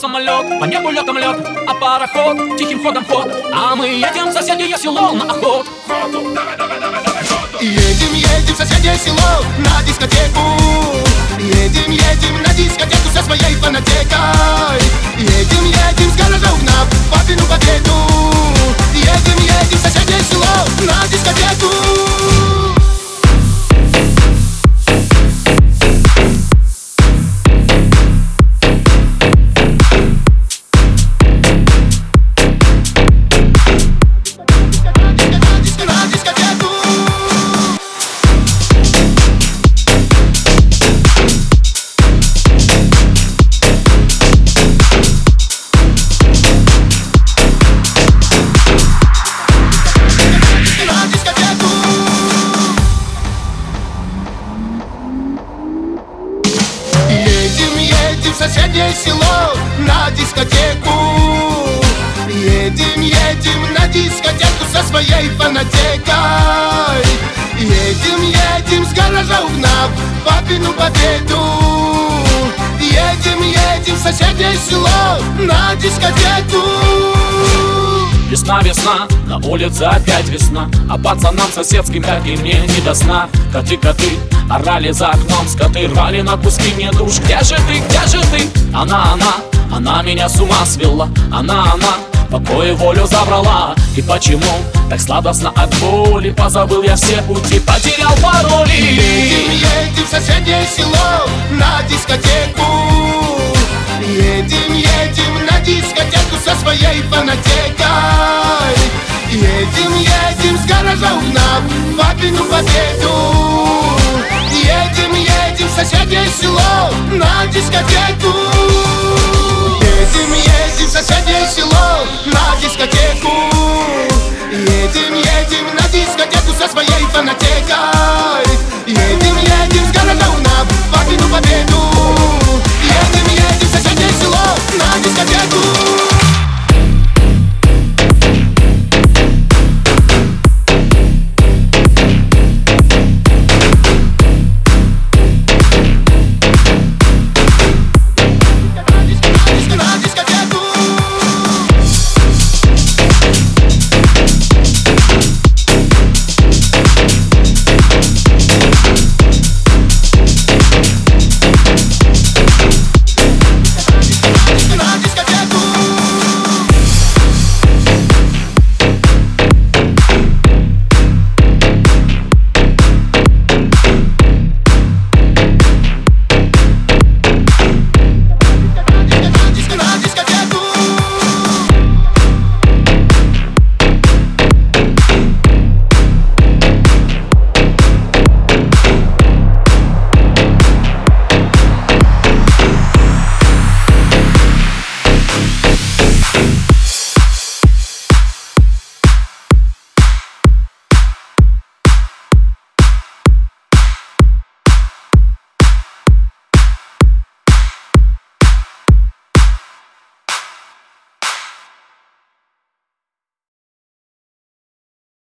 По небу летом лед, а пароход Тихим ходом ход. А мы едем в соседнее село на охот. Едем, едем в соседнее село на дискотеку соседнее село на дискотеку. Едем, едем на дискотеку со своей фанатекой. Едем, едем с гаража угнав папину победу. Едем, едем в соседнее село на дискотеку Весна, весна, на улице опять весна А пацанам соседским, как и мне, не до сна. Коты, коты, орали за окном Скоты рвали на куски. Мне душ Где же ты, где же ты? Она, она, она меня с ума свела. Она, она, покой и волю забрала. И почему так сладостно от боли? Позабыл я все пути, потерял пароли. Едем, едем в соседнее село на дискотеку с гаража угнав папину победу. В Едем, едем в соседнее село на дискотеку